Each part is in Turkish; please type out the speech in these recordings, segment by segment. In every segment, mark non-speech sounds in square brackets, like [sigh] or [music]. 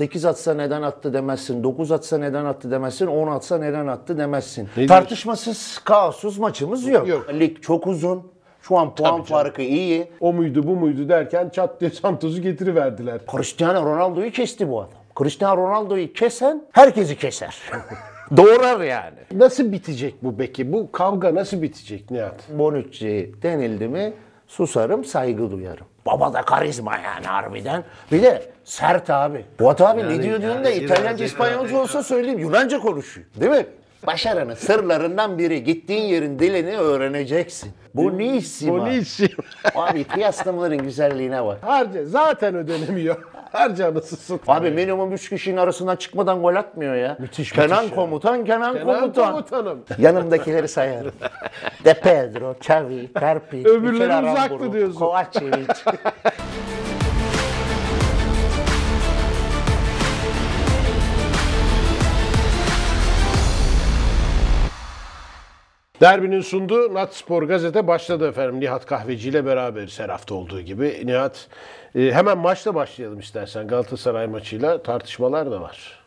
8 atsa neden attı demezsin. 9 atsa neden attı demezsin. 10 atsa neden attı demezsin. diyorsun? Tartışmasız, kaossuz maçımız yok. Yok. Lig çok uzun. Şu an puan canım. farkı iyi. O muydu bu muydu derken çat diye [laughs] Santos'u getiriverdiler. Cristiano Ronaldo'yu kesti bu adam. Cristiano Ronaldo'yu kesen herkesi keser. [laughs] Doğrar yani. Nasıl bitecek bu peki? Bu kavga nasıl bitecek Nihat? Bonucci denildi mi susarım saygı duyarım. Baba da karizma yani harbiden. Bir de sert abi. Fuat abi ne diyor diyorsun da İtalyanca İspanyolca olsa söyleyeyim. Yunanca konuşuyor. Değil mi? Başarının sırlarından biri gittiğin yerin dilini öğreneceksin. Bu ne isim Bu ne işi? [laughs] Abi kıyaslamaların güzelliğine bak. Harca zaten ödenemiyor. [laughs] Harca anasını satayım. Abi minimum 3 kişinin arasından çıkmadan gol atmıyor ya. Müthiş, Kenan müthiş ya. komutan, Kenan, Kenan komutan. komutanım. Yanımdakileri sayarım. [laughs] De Pedro, Xavi, Perpi, Öbürleri uzaktı diyorsun. Kovacevic. Derbinin sunduğu Nat Spor Gazete başladı efendim. Nihat Kahveci ile beraberiz her hafta olduğu gibi. Nihat e, hemen maçla başlayalım istersen. Galatasaray maçıyla tartışmalar da var.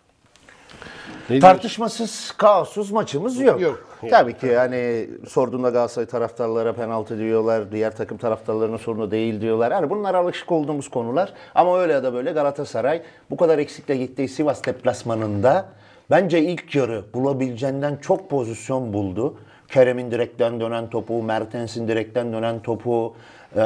Ne diyorsun? Tartışmasız, kaossuz maçımız yok. Yok. Tabii ki yani sorduğunda Galatasaray taraftarlara penaltı diyorlar, diğer takım taraftarlarının sorunu değil diyorlar. Yani bunlar alışık olduğumuz konular. Ama öyle ya da böyle Galatasaray bu kadar eksikle gittiği Sivas deplasmanında bence ilk yarı bulabileceğinden çok pozisyon buldu. Kerem'in direkten dönen topu, Mertens'in direkten dönen topu, e,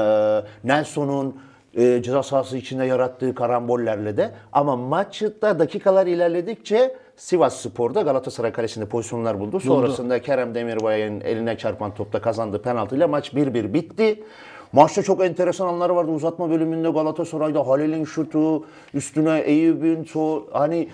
Nelson'un e, ceza sahası içinde yarattığı karambollerle de ama maçta dakikalar ilerledikçe Sivas Spor'da Galatasaray kalesinde pozisyonlar buldu. Sonrasında Kerem Demirbay'ın eline çarpan topta kazandığı penaltıyla maç 1-1 bitti. Maçta çok enteresan anlar vardı. Uzatma bölümünde Galatasaray'da Halil'in şutu, üstüne Eyüp'ün so hani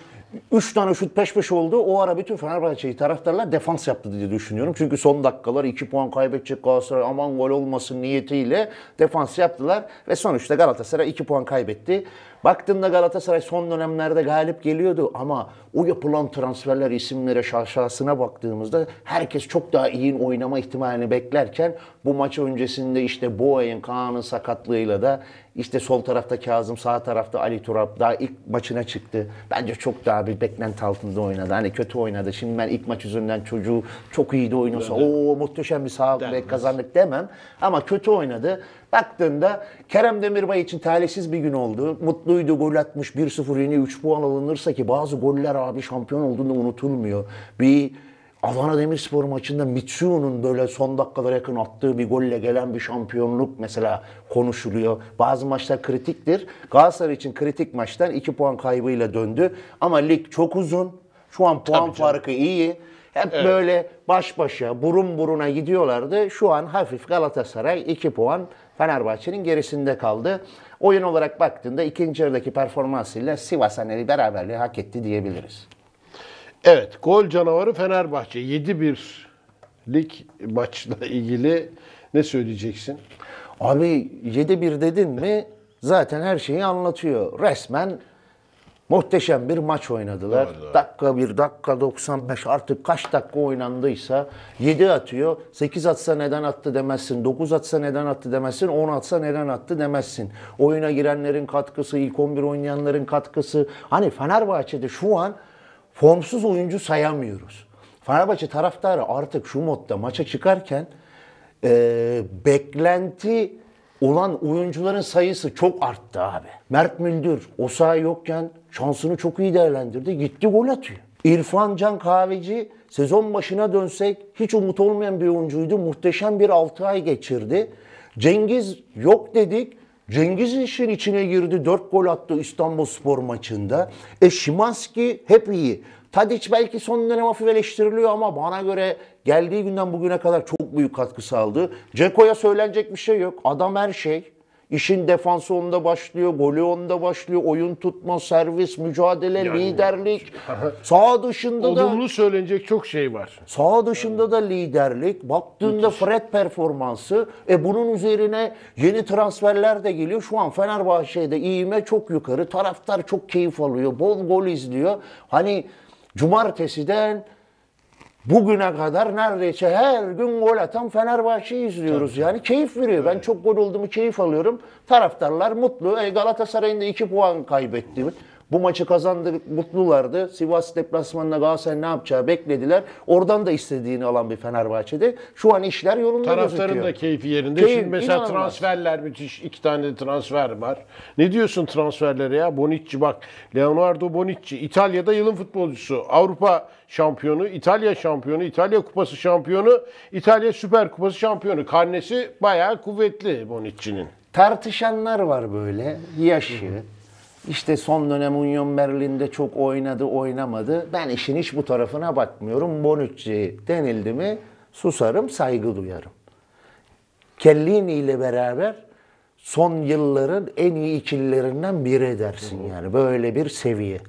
Üç tane şut peş peşe oldu. O ara bütün Fenerbahçe'yi taraftarlar defans yaptı diye düşünüyorum. Çünkü son dakikalar 2 puan kaybedecek Galatasaray aman gol olmasın niyetiyle defans yaptılar. Ve sonuçta Galatasaray 2 puan kaybetti. Baktığında Galatasaray son dönemlerde galip geliyordu ama o yapılan transferler isimlere şaşasına baktığımızda herkes çok daha iyi oynama ihtimalini beklerken bu maç öncesinde işte Boğa'nın Kaan'ın sakatlığıyla da işte sol tarafta Kazım, sağ tarafta Ali Turap daha ilk maçına çıktı. Bence çok daha bir beklenti altında oynadı. Hani kötü oynadı. Şimdi ben ilk maç yüzünden çocuğu çok iyi de oynasa o muhteşem bir sağ bek kazandık demem. Ama kötü oynadı. Baktığında Kerem Demirbay için talihsiz bir gün oldu. Mutluydu gol atmış 1-0 yeni 3 puan alınırsa ki bazı goller abi şampiyon olduğunda unutulmuyor. Bir Adana Demirspor maçında Mitsu'nun böyle son dakikalara yakın attığı bir golle gelen bir şampiyonluk mesela konuşuluyor. Bazı maçlar kritiktir. Galatasaray için kritik maçtan 2 puan kaybıyla döndü. Ama lig çok uzun. Şu an puan farkı iyi. Hep böyle baş başa, burun buruna gidiyorlardı. Şu an hafif Galatasaray 2 puan Fenerbahçe'nin gerisinde kaldı. Oyun olarak baktığında ikinci yarıdaki performansıyla Sivas Haneli beraberliği hak etti diyebiliriz. Evet, gol canavarı Fenerbahçe 7-1 lig maçla ilgili ne söyleyeceksin? Abi 7-1 dedin mi zaten her şeyi anlatıyor. Resmen muhteşem bir maç oynadılar. Dakika 1, dakika 95 artık kaç dakika oynandıysa 7 atıyor. 8 atsa neden attı demezsin. 9 atsa neden attı demezsin. 10 atsa neden attı demezsin. Oyuna girenlerin katkısı, ilk 11 oynayanların katkısı. Hani Fenerbahçe'de şu an formsuz oyuncu sayamıyoruz. Fenerbahçe taraftarı artık şu modda maça çıkarken e, beklenti olan oyuncuların sayısı çok arttı abi. Mert Müldür o saha yokken şansını çok iyi değerlendirdi. Gitti gol atıyor. İrfan Can Kahveci sezon başına dönsek hiç umut olmayan bir oyuncuydu. Muhteşem bir 6 ay geçirdi. Cengiz yok dedik. Cengiz işin içine girdi. 4 gol attı İstanbul Spor maçında. E Şimanski hep iyi. Tadic belki son dönem hafif eleştiriliyor ama bana göre geldiği günden bugüne kadar çok büyük katkı sağladı. Ceko'ya söylenecek bir şey yok. Adam her şey. İşin defansı onda başlıyor, golü onda başlıyor, oyun tutma, servis, mücadele, liderlik. [laughs] Sağ dışında da Olumlu söylenecek çok şey var. Sağ dışında da liderlik. Baktığında Fred performansı. E bunun üzerine yeni transferler de geliyor. Şu an Fenerbahçe'de iğme çok yukarı. Taraftar çok keyif alıyor. Bol gol izliyor. Hani cumartesiden bugüne kadar neredeyse her gün gol atan Fenerbahçe'yi izliyoruz. Yani keyif veriyor. Ben çok gol oldu mu keyif alıyorum. Taraftarlar mutlu. E Galatasaray'ın da 2 puan kaybetti. Bu maçı kazandık, mutlulardı. Sivas deplasmanında Galatasaray ne yapacağı beklediler. Oradan da istediğini alan bir Fenerbahçe'de. Şu an işler yolunda Taraftarın gözüküyor. da keyfi yerinde. Keyif, Şimdi mesela inanılmaz. transferler müthiş. iki tane de transfer var. Ne diyorsun transferlere ya? Bonucci bak. Leonardo Bonucci. İtalya'da yılın futbolcusu. Avrupa şampiyonu, İtalya şampiyonu, İtalya kupası şampiyonu, İtalya Süper Kupası şampiyonu. Karnesi bayağı kuvvetli Bonucci'nin. Tartışanlar var böyle. Yaşı. İşte son dönem Union Berlin'de çok oynadı, oynamadı. Ben işin hiç bu tarafına bakmıyorum. Bonucci denildi mi susarım, saygı duyarım. Kellini ile beraber son yılların en iyi ikililerinden biri edersin yani. Böyle bir seviye.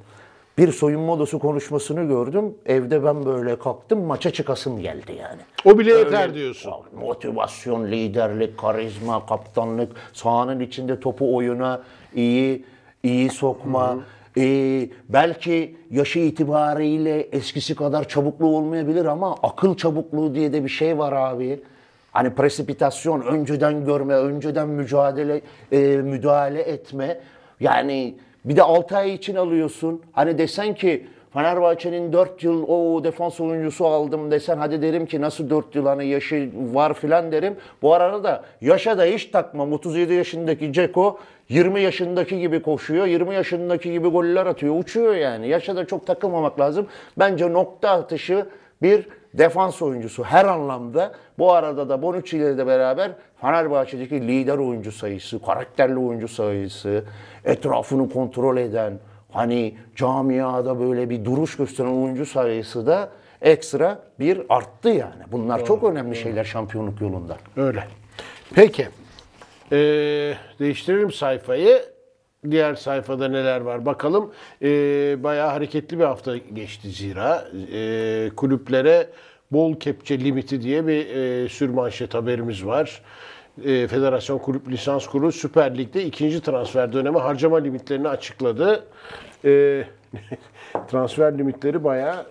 Bir soyunma odası konuşmasını gördüm. Evde ben böyle kalktım, maça çıkasım geldi yani. O bile yeter Öyle- diyorsun. Motivasyon, liderlik, karizma, kaptanlık, sahanın içinde topu oyuna iyi iyi sokma. Ee, belki yaşı itibariyle eskisi kadar çabukluğu olmayabilir ama akıl çabukluğu diye de bir şey var abi. Hani presipitasyon, önceden görme, önceden mücadele, e, müdahale etme. Yani bir de 6 ay için alıyorsun. Hani desen ki Fenerbahçe'nin 4 yıl o defans oyuncusu aldım desen hadi derim ki nasıl 4 yıl hani yaşı var filan derim. Bu arada da yaşa da hiç takmam. 37 yaşındaki Ceko 20 yaşındaki gibi koşuyor. 20 yaşındaki gibi goller atıyor. Uçuyor yani. Yaşa da çok takılmamak lazım. Bence nokta atışı bir defans oyuncusu her anlamda. Bu arada da Bonucci ile de beraber Fenerbahçe'deki lider oyuncu sayısı, karakterli oyuncu sayısı, etrafını kontrol eden, hani camiada böyle bir duruş gösteren oyuncu sayısı da ekstra bir arttı yani. Bunlar çok önemli şeyler şampiyonluk yolunda. Öyle. Peki. Ee, değiştirelim sayfayı. Diğer sayfada neler var bakalım. Ee, bayağı hareketli bir hafta geçti zira. Ee, kulüplere bol kepçe limiti diye bir e, sürmanşet haberimiz var. Ee, Federasyon Kulüp Lisans Kurulu Süper Lig'de ikinci transfer dönemi harcama limitlerini açıkladı. Ee, [laughs] transfer limitleri bayağı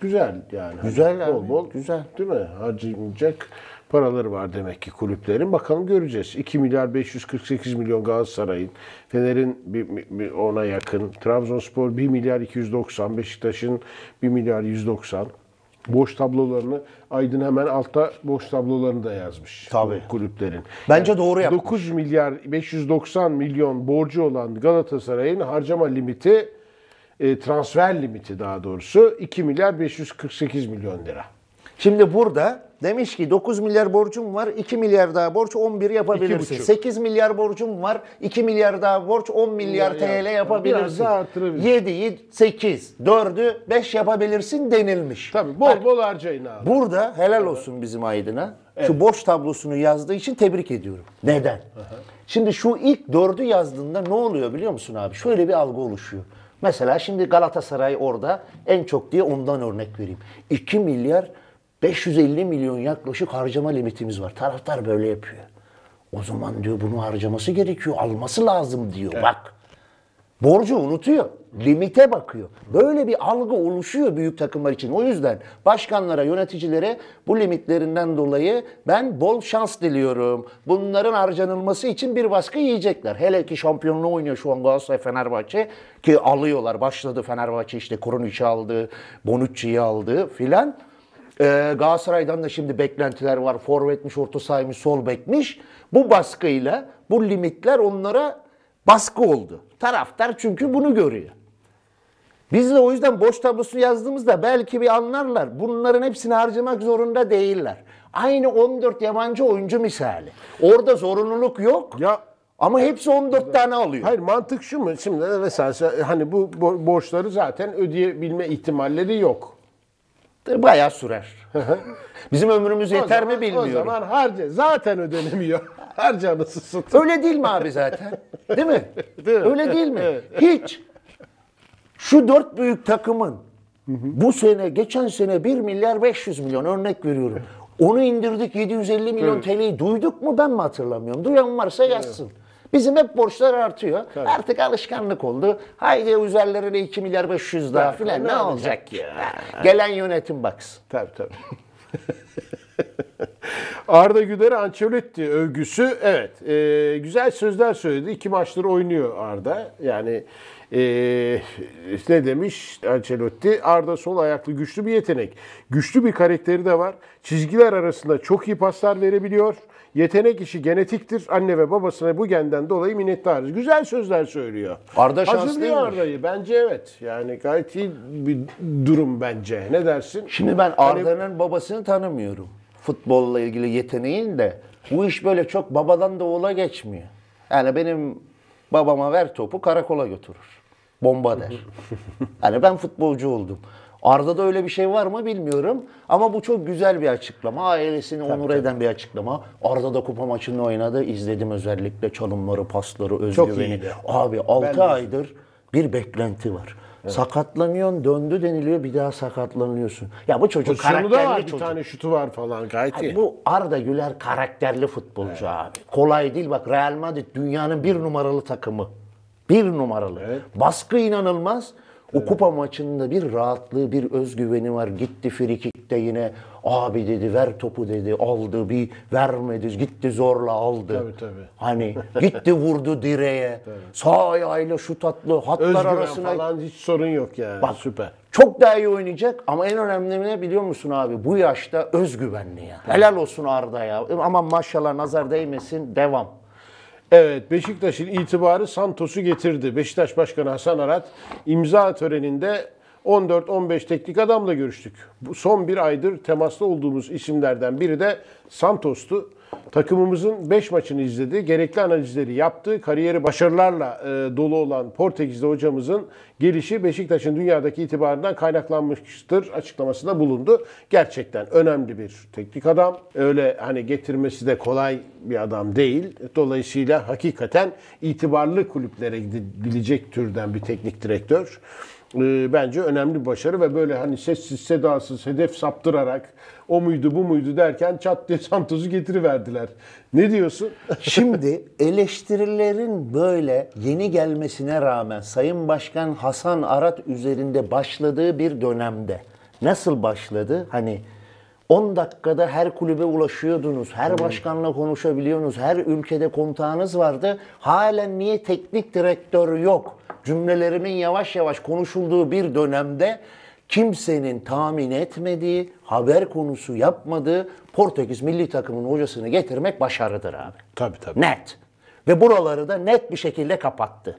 güzel yani. Güzel bol abi, bol güzel. Değil mi? Harcayacak paraları var demek ki kulüplerin. Bakalım göreceğiz. 2 milyar 548 milyon Galatasaray'ın, Fener'in bir, bir ona yakın, Trabzonspor 1 milyar 290, Beşiktaş'ın 1 milyar 190. Boş tablolarını Aydın hemen altta boş tablolarını da yazmış. Tabii. Kulüplerin. Bence doğru yapmış. 9 milyar 590 milyon borcu olan Galatasaray'ın harcama limiti e, transfer limiti daha doğrusu 2 milyar 548 milyon lira. Şimdi burada demiş ki 9 milyar borcum var, 2 milyar daha borç 11 yapabilirsin. İki buçuk. 8 milyar borcum var, 2 milyar daha borç 10 milyar Ya, TL ya, yapabilirsin. biraz daha artırabilirsin. 7'yi 8, 4'ü 5 yapabilirsin denilmiş. Tabii bol bol harcayın abi. Burada helal olsun bizim Aydın'a. Şu borç tablosunu yazdığı için tebrik ediyorum. Neden? Şimdi şu ilk dördü yazdığında ne oluyor biliyor musun abi? Şöyle bir algı oluşuyor. Mesela şimdi Galatasaray orada en çok diye ondan örnek vereyim. 2 milyar 550 milyon yaklaşık harcama limitimiz var. Taraftar böyle yapıyor. O zaman diyor bunu harcaması gerekiyor. Alması lazım diyor. Bak. Borcu unutuyor. Limite bakıyor. Böyle bir algı oluşuyor büyük takımlar için. O yüzden başkanlara, yöneticilere bu limitlerinden dolayı ben bol şans diliyorum. Bunların harcanılması için bir baskı yiyecekler. Hele ki şampiyonluğu oynuyor şu an Galatasaray Fenerbahçe ki alıyorlar. Başladı Fenerbahçe işte Kronic'i aldı, Bonucci'yi aldı filan. Ee, Galatasaray'dan da şimdi beklentiler var. Forvetmiş, orta sahaymış, sol bekmiş. Bu baskıyla bu limitler onlara baskı oldu. Taraftar çünkü bunu görüyor. Biz de o yüzden boş tablosunu yazdığımızda belki bir anlarlar. Bunların hepsini harcamak zorunda değiller. Aynı 14 yabancı oyuncu misali. Orada zorunluluk yok. Ya Ama hepsi 14 tane alıyor. hayır mantık şu mu? Şimdi mesela hani bu bo- borçları zaten ödeyebilme ihtimalleri yok. Bayağı sürer. [laughs] Bizim ömrümüz yeter zaman- mi bilmiyorum. O zaman harca. Zaten ödenemiyor. harca anasını satayım. Öyle değil mi abi zaten? Değil mi? [laughs] Değil mi? Öyle değil mi? Evet. Hiç. Şu dört büyük takımın bu sene, geçen sene 1 milyar 500 milyon örnek veriyorum. Onu indirdik 750 milyon TL'yi duyduk mu ben mi hatırlamıyorum? Duyan varsa yazsın. Bizim hep borçlar artıyor. Artık alışkanlık oldu. Haydi üzerlerine 2 milyar 500 daha filan ne ne olacak ya? Gelen yönetim baksın. Tabii tabii. [laughs] Arda Güler Ancelotti övgüsü evet e, güzel sözler söyledi. İki maçtır oynuyor Arda. Yani Ee, ne demiş Ancelotti? Arda sol ayaklı güçlü bir yetenek. Güçlü bir karakteri de var. Çizgiler arasında çok iyi paslar verebiliyor. Yetenek işi genetiktir. Anne ve babasına bu genden dolayı minnettarız. Güzel sözler söylüyor. Arda Hazırlıyor şanslıymış. Arda'yı. Bence evet. Yani gayet iyi bir durum bence. Ne dersin? Şimdi ben Hani- Arda'nın babasını tanımıyorum. Futbolla ilgili yeteneğin de bu iş böyle çok babadan da oğula geçmiyor. Yani benim babama ver topu karakola götürür. Bomba der. [laughs] yani ben futbolcu oldum. Arda'da öyle bir şey var mı bilmiyorum. Ama bu çok güzel bir açıklama. Ailesini onur eden bir açıklama. Arda da kupa maçında oynadı. İzledim özellikle çalımları, pasları, özgüveni. Abi Ben 6 de- aydır bir beklenti var. Sakatlanıyorsun, döndü deniliyor, bir daha sakatlanıyorsun. Ya bu çocuk Pozisyonu da var. karakterli Bir çocuk. tane şutu var falan. Gayet iyi. Bu Arda Güler karakterli futbolcu abi. Kolay değil bak Real Madrid dünyanın bir numaralı takımı. Bir numaralı. Baskı inanılmaz. O kupa maçında bir rahatlığı, bir özgüveni var. Gitti frikikte yine abi dedi ver topu dedi aldı bir vermedi gitti zorla aldı. Tabii, tabii. Hani gitti vurdu direğe. [laughs] Sağ ayağıyla şut attı. Hatlar Özgüven arasına falan hiç sorun yok yani. Bak, Süper. Çok daha iyi oynayacak ama en önemli ne biliyor musun abi? Bu yaşta özgüvenli ya. Helal olsun Arda ya. Ama maşallah nazar değmesin devam. Evet Beşiktaş'ın itibarı Santos'u getirdi. Beşiktaş Başkanı Hasan Arat imza töreninde 14-15 teknik adamla görüştük. Bu son bir aydır temaslı olduğumuz isimlerden biri de Santos'tu. Takımımızın 5 maçını izledi. Gerekli analizleri yaptı. Kariyeri başarılarla e, dolu olan Portekizli hocamızın gelişi Beşiktaş'ın dünyadaki itibarından kaynaklanmıştır açıklamasında bulundu. Gerçekten önemli bir teknik adam. Öyle hani getirmesi de kolay bir adam değil. Dolayısıyla hakikaten itibarlı kulüplere gidebilecek türden bir teknik direktör. Ee, bence önemli bir başarı ve böyle hani sessiz sedasız hedef saptırarak o muydu bu muydu derken çat diye Santos'u getiriverdiler. Ne diyorsun? Şimdi eleştirilerin böyle yeni gelmesine rağmen Sayın Başkan Hasan Arat üzerinde başladığı bir dönemde nasıl başladı? Hani 10 dakikada her kulübe ulaşıyordunuz, her başkanla konuşabiliyorsunuz, her ülkede kontağınız vardı. Halen niye teknik direktör yok? Cümlelerimin yavaş yavaş konuşulduğu bir dönemde kimsenin tahmin etmediği, haber konusu yapmadığı Portekiz milli takımının hocasını getirmek başarıdır abi. Tabii tabii. Net. Ve buraları da net bir şekilde kapattı.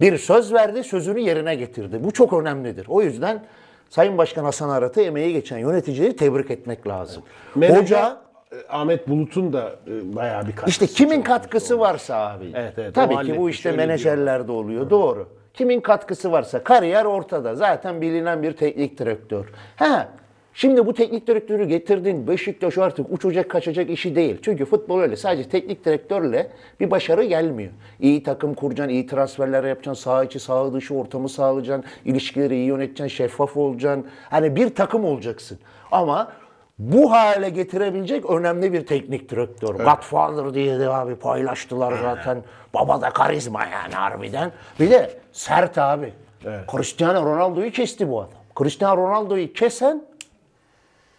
Bir söz verdi, sözünü yerine getirdi. Bu çok önemlidir. O yüzden Sayın Başkan Hasan Arat'ı emeği geçen yöneticileri tebrik etmek lazım. Menajer, Hoca e, Ahmet Bulut'un da e, bayağı bir katkısı. işte kimin katkısı varsa abi. Evet, evet, Tabii ki bu işte menajerlerde oluyor. Doğru. Kimin katkısı varsa kariyer ortada. Zaten bilinen bir teknik direktör. Ha Şimdi bu teknik direktörü getirdin. Beşiktaş artık uçacak kaçacak işi değil. Çünkü futbol öyle. Sadece teknik direktörle bir başarı gelmiyor. İyi takım kuracaksın, iyi transferler yapacaksın, sağ içi, sağ dışı ortamı sağlayacaksın, ilişkileri iyi yöneteceksin, şeffaf olacaksın. Hani bir takım olacaksın. Ama bu hale getirebilecek önemli bir teknik direktör. Godfather diye de abi paylaştılar zaten. Baba da karizma yani harbiden. Bir de sert abi. Cristiano Ronaldo'yu kesti bu adam. Cristiano Ronaldo'yu kesen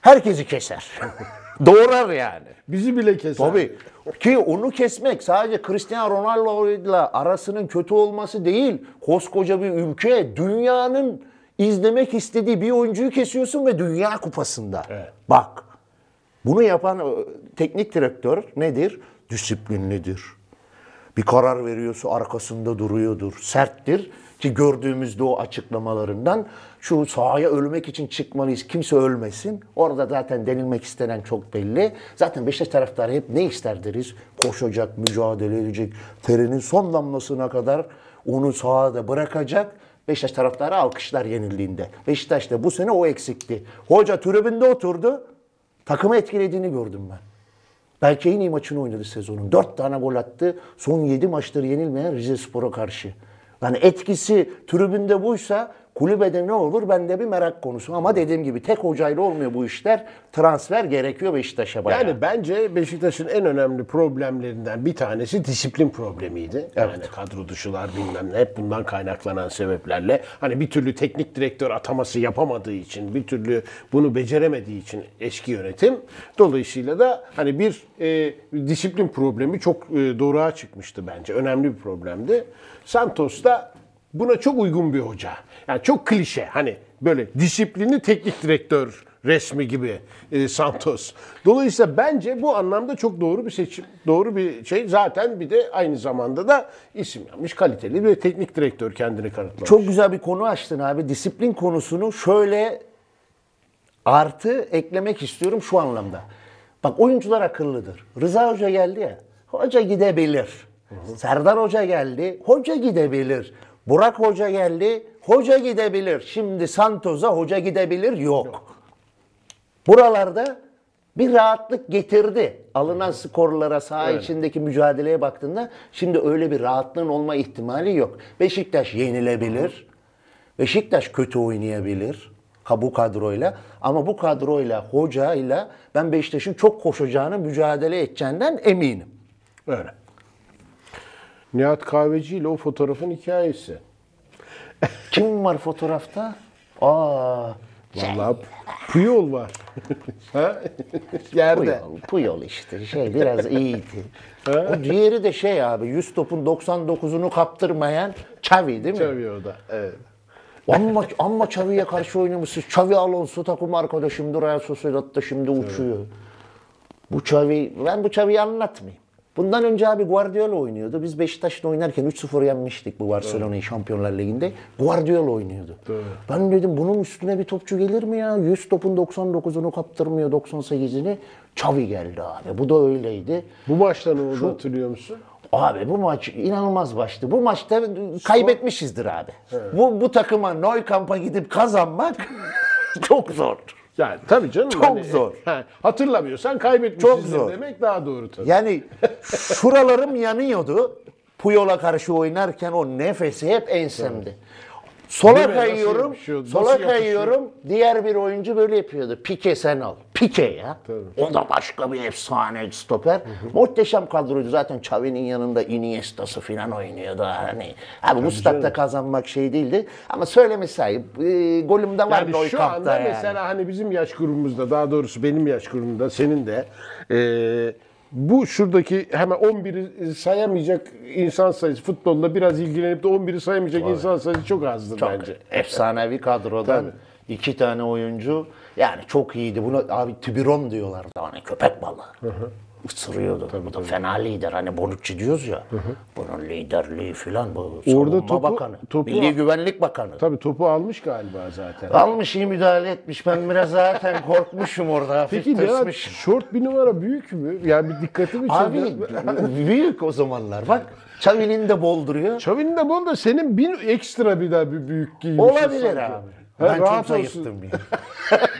herkesi keser. [laughs] Doğrar yani. Bizi bile keser. Tabii. Ki onu kesmek sadece Cristiano Ronaldo'yla arasının kötü olması değil. Koskoca bir ülke, dünyanın izlemek istediği bir oyuncuyu kesiyorsun ve Dünya Kupası'nda. Evet. Bak. Bunu yapan e, teknik direktör nedir? Disiplinlidir. Bir karar veriyorsa arkasında duruyordur. Serttir ki gördüğümüzde o açıklamalarından şu sahaya ölmek için çıkmalıyız. Kimse ölmesin. Orada zaten denilmek istenen çok belli. Zaten Beşiktaş taraftarı hep ne ister deriz? Koşacak, mücadele edecek. Terinin son damlasına kadar onu sahada bırakacak. Beşiktaş taraftarı alkışlar yenildiğinde. Beşiktaş'ta bu sene o eksikti. Hoca tribünde oturdu. Takımı etkilediğini gördüm ben. Belki en iyi maçını oynadı sezonun. Dört tane gol attı. Son yedi maçtır yenilmeyen Rize Spor'a karşı. Yani etkisi tribünde buysa kulübede ne olur bende bir merak konusu. Ama dediğim gibi tek hocayla olmuyor bu işler. Transfer gerekiyor Beşiktaş'a bayağı. Yani bence Beşiktaş'ın en önemli problemlerinden bir tanesi disiplin problemiydi. Yani kadro dışılar bilmem ne hep bundan kaynaklanan sebeplerle. Hani bir türlü teknik direktör ataması yapamadığı için, bir türlü bunu beceremediği için eski yönetim. Dolayısıyla da hani bir e, disiplin problemi çok e, doğruğa çıkmıştı bence. Önemli bir problemdi. Santos da buna çok uygun bir hoca. Yani çok klişe. Hani böyle disiplinli teknik direktör resmi gibi e, Santos. Dolayısıyla bence bu anlamda çok doğru bir seçim. Doğru bir şey. Zaten bir de aynı zamanda da isim yapmış kaliteli bir teknik direktör kendini kanıtlamış. Çok güzel bir konu açtın abi. Disiplin konusunu şöyle artı eklemek istiyorum şu anlamda. Bak oyuncular akıllıdır. Rıza Hoca geldi ya. Hoca gidebilir. Serdar Hoca geldi. Hoca gidebilir. Burak Hoca geldi. Hoca gidebilir. Şimdi Santos'a hoca gidebilir yok. Buralarda bir rahatlık getirdi. Alınan skorlara, saha içindeki mücadeleye baktığında şimdi öyle bir rahatlığın olma ihtimali yok. Beşiktaş yenilebilir. Beşiktaş kötü oynayabilir. Ha bu kadroyla. Ama bu kadroyla, hocayla ben Beşiktaş'ın çok koşacağını, mücadele edeceğinden eminim. Öyle. Nihat Kahveci ile o fotoğrafın hikayesi. Kim var fotoğrafta? Aa, Vallahi Puyol var. [laughs] ha? Yerde. Puyol, Puyol işte şey biraz iyiydi. o diğeri de şey abi 100 topun 99'unu kaptırmayan Xavi değil mi? Tabii o da. Evet. Amma, amma Xavi'ye karşı oynamışsın. Xavi Alonso takım arkadaşımdı Real Sociedad'da şimdi uçuyor. Bu Xavi, ben bu Xavi'yi anlatmayayım. Bundan önce abi Guardiola oynuyordu. Biz Beşiktaş'ta oynarken 3-0 yenmiştik bu Barcelona'yı Şampiyonlar Ligi'nde. Guardiola oynuyordu. Ben dedim bunun üstüne bir topçu gelir mi ya? 100 topun 99'unu kaptırmıyor 98'ini. Xavi geldi abi. Bu da öyleydi. Bu maçta ne oldu hatırlıyor musun? Abi bu maç inanılmaz başladı. Bu maçta kaybetmişizdir abi. Bu bu takıma Neukamp'a gidip kazanmak [laughs] çok zor. Yani tabii canım. Çok zor. Ha, hatırlamıyorsan kaybetmişsin Çok zor. demek daha doğru tabii. Yani şuralarım yanıyordu. Puyol'a karşı oynarken o nefesi hep ensemdi. Sola kayıyorum, sola kayıyorum. Diğer bir oyuncu böyle yapıyordu. Pike sen al. Pike ya. O da başka bir efsane stoper. Muhteşem kadroydu. Zaten Xavi'nin yanında Iniesta'sı falan oynuyordu. Hani abi bu statta kazanmak şey değildi. Ama söyleme sahip. E, golümde var Yani şu anda yani. mesela hani bizim yaş grubumuzda daha doğrusu benim yaş grubumda senin de eee, bu şuradaki hemen 11'i sayamayacak insan sayısı futbolla biraz ilgilenip de 11'i sayamayacak insan sayısı çok azdır Çok bence. efsanevi kadrodan iki tane oyuncu yani çok iyiydi. Bunu abi Tiburon diyorlardı hani köpek balığı. Isırıyordu. bu da fena lider. Hani Bonucci diyoruz ya. Bunun liderliği filan bu savunma topu- bakanı. topu- Milli Güvenlik Bakanı. Tabii topu almış galiba zaten. Almış iyi müdahale etmiş. Ben biraz zaten [laughs] korkmuşum orada. Hafif Peki tırsmışım. şort bir numara büyük mü? Yani bir dikkatimi Abi çekti. [laughs] büyük o zamanlar. Bak Xavi'nin de bolduruyor. Çavi'nin de bol da senin bir ekstra bir daha bir büyük giymişsin Olabilir sanki. abi. Ben çok rahat olsun. zayıftım.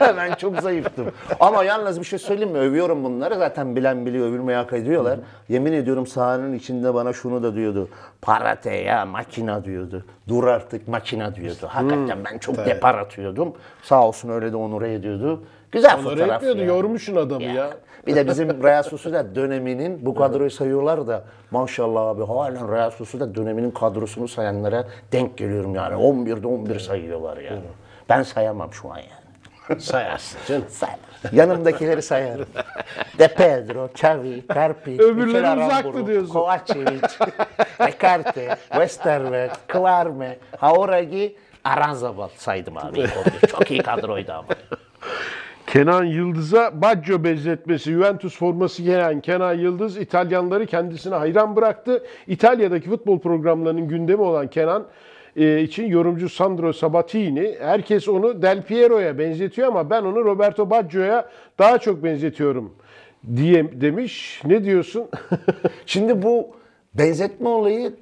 [laughs] ben çok zayıftım. Ama yalnız bir şey söyleyeyim mi? Övüyorum bunları. Zaten bilen biliyor, övülmeyi hak ediyorlar. Yemin ediyorum sahanın içinde bana şunu da diyordu. Parate ya makina diyordu. Dur artık makina diyordu. Hakikaten ben çok depar atıyordum. Sağ olsun öyle de onure ediyordu. Güzel Onları fotoğraf etmiyordu, ya. yormuşsun adamı ya. Ya. Bir de bizim [laughs] Real Sociedad döneminin bu kadroyu sayıyorlar da maşallah abi halen Real Sociedad döneminin kadrosunu sayanlara denk geliyorum yani. 11'de 11 sayıyorlar yani. Ben sayamam şu an yani. Sayarsın canım. [laughs] Sayarım. Yanımdakileri sayarım. De Pedro, Xavi, Carpi, Öbürleri uzaktı diyorsun. Kovacevic, Recarte, Westerwelt, Klarme, Hauragi, Aranzabal saydım abi. ilk [laughs] 11. Çok iyi kadroydu ama. Kenan Yıldız'a Baggio benzetmesi, Juventus forması giyen Kenan Yıldız İtalyanları kendisine hayran bıraktı. İtalya'daki futbol programlarının gündemi olan Kenan e, için yorumcu Sandro Sabatini, herkes onu Del Piero'ya benzetiyor ama ben onu Roberto Baggio'ya daha çok benzetiyorum diye demiş. Ne diyorsun? [laughs] Şimdi bu benzetme olayı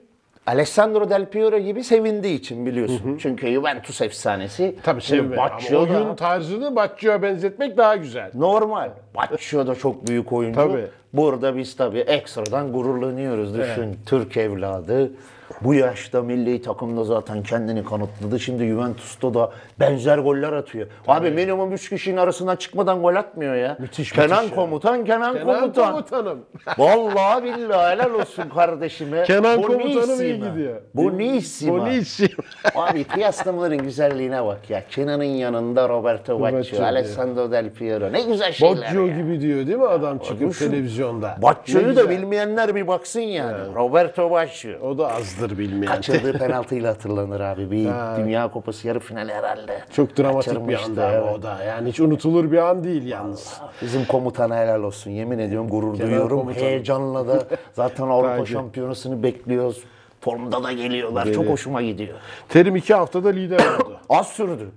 Alessandro Del Piero gibi sevindiği için biliyorsun. Çünkü Juventus efsanesi. Tabii sevme. Ama Baggio da oyun tarzını Baggio'ya benzetmek daha güzel. normal. Baggio da çok büyük oyuncu. Tabii. Burada biz tabii ekstradan gururlanıyoruz. Düşün Türk evladı. Bu yaşta milli takımda zaten kendini kanıtladı. Şimdi Juventus'ta da benzer goller atıyor. Abi minimum 3 kişinin arasından çıkmadan gol atmıyor ya. Müthiş, Kenan müthiş ya. komutan, Kenan, Kenan komutan. komutanım. [laughs] Vallahi billahi helal olsun kardeşime. Kenan komutanım iyi gidiyor. Bonissima. Bonissima. [laughs] Abi kıyaslamaların güzelliğine bak ya. Kenan'ın yanında Roberto diyor. Alessandro Del Piero. Ne güzel şeyler Baggio ya. gibi diyor değil mi adam çıkıp televizyonda? Ne Baccio'yu da güzel. bilmeyenler bir baksın yani. Roberto Baccio. O da azdır bilmeyen. Kaçırdığı [laughs] penaltıyla hatırlanır abi. Bir Dünya Kupası yarı finali herhalde. Çok dramatik bir anda evet. o da. Yani hiç unutulur bir an değil yalnız. Bizim komutana helal olsun. Yemin ediyorum gurur duyuyorum. komutanım. Heyecanla da [laughs] zaten Avrupa şampiyonasını bekliyoruz. Formda da geliyorlar. Çok hoşuma gidiyor. Terim iki haftada lider oldu. [coughs] Az sürdü.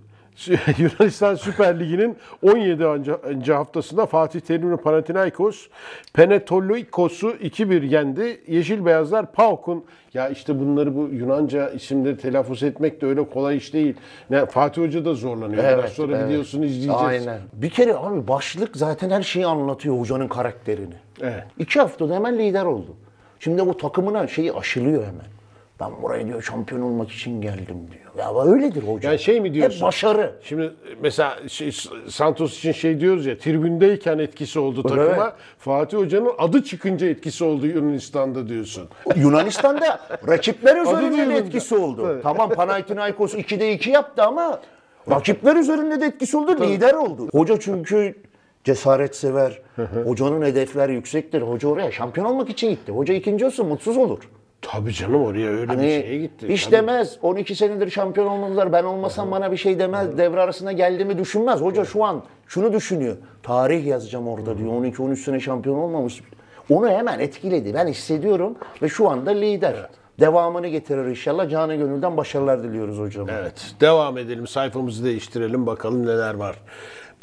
[laughs] Yunanistan Süper Ligi'nin 17. anca- haftasında Fatih Terim'le Panathinaikos Penetoloikos'u 2-1 yendi. Yeşil Beyazlar PAOK'un ya işte bunları bu Yunanca isimleri telaffuz etmek de öyle kolay iş değil. Ne, Fatih Hoca da zorlanıyor. Biraz sonra evet. videosunu izleyeceğiz. Aynen. Bir kere abi başlık zaten her şeyi anlatıyor hocanın karakterini. Evet. İki haftada hemen lider oldu. Şimdi o takımına şeyi aşılıyor hemen. Ben buraya diyor şampiyon olmak için geldim diyor. Ya öyledir hoca. Yani şey mi diyorsun? Hep başarı. Şimdi mesela şey, Santos için şey diyoruz ya tribündeyken etkisi oldu takıma. Evet. Fatih Hoca'nın adı çıkınca etkisi oldu Yunanistan'da diyorsun. Yunanistan'da rakipler üzerinde de etkisi oldu. Evet. Tamam Panathinaikos 2'de 2 yaptı ama rakipler üzerinde de etkisi oldu. Lider oldu. Hoca çünkü cesaret sever. Hocanın hedefler yüksektir. Hoca oraya şampiyon olmak için gitti. Hoca ikinci olsun mutsuz olur. Tabii canım oraya öyle bir Hani şeye gitti. hiç Tabii. demez. 12 senedir şampiyon olmadılar. Ben olmasam bana bir şey demez. Devre arasına geldiğimi düşünmez. Hoca şu an şunu düşünüyor. Tarih yazacağım orada diyor. 12-13 sene şampiyon olmamış. Onu hemen etkiledi. Ben hissediyorum ve şu anda lider. Devamını getirir inşallah. Canı gönülden başarılar diliyoruz hocam. Evet. Devam edelim. Sayfamızı değiştirelim. Bakalım neler var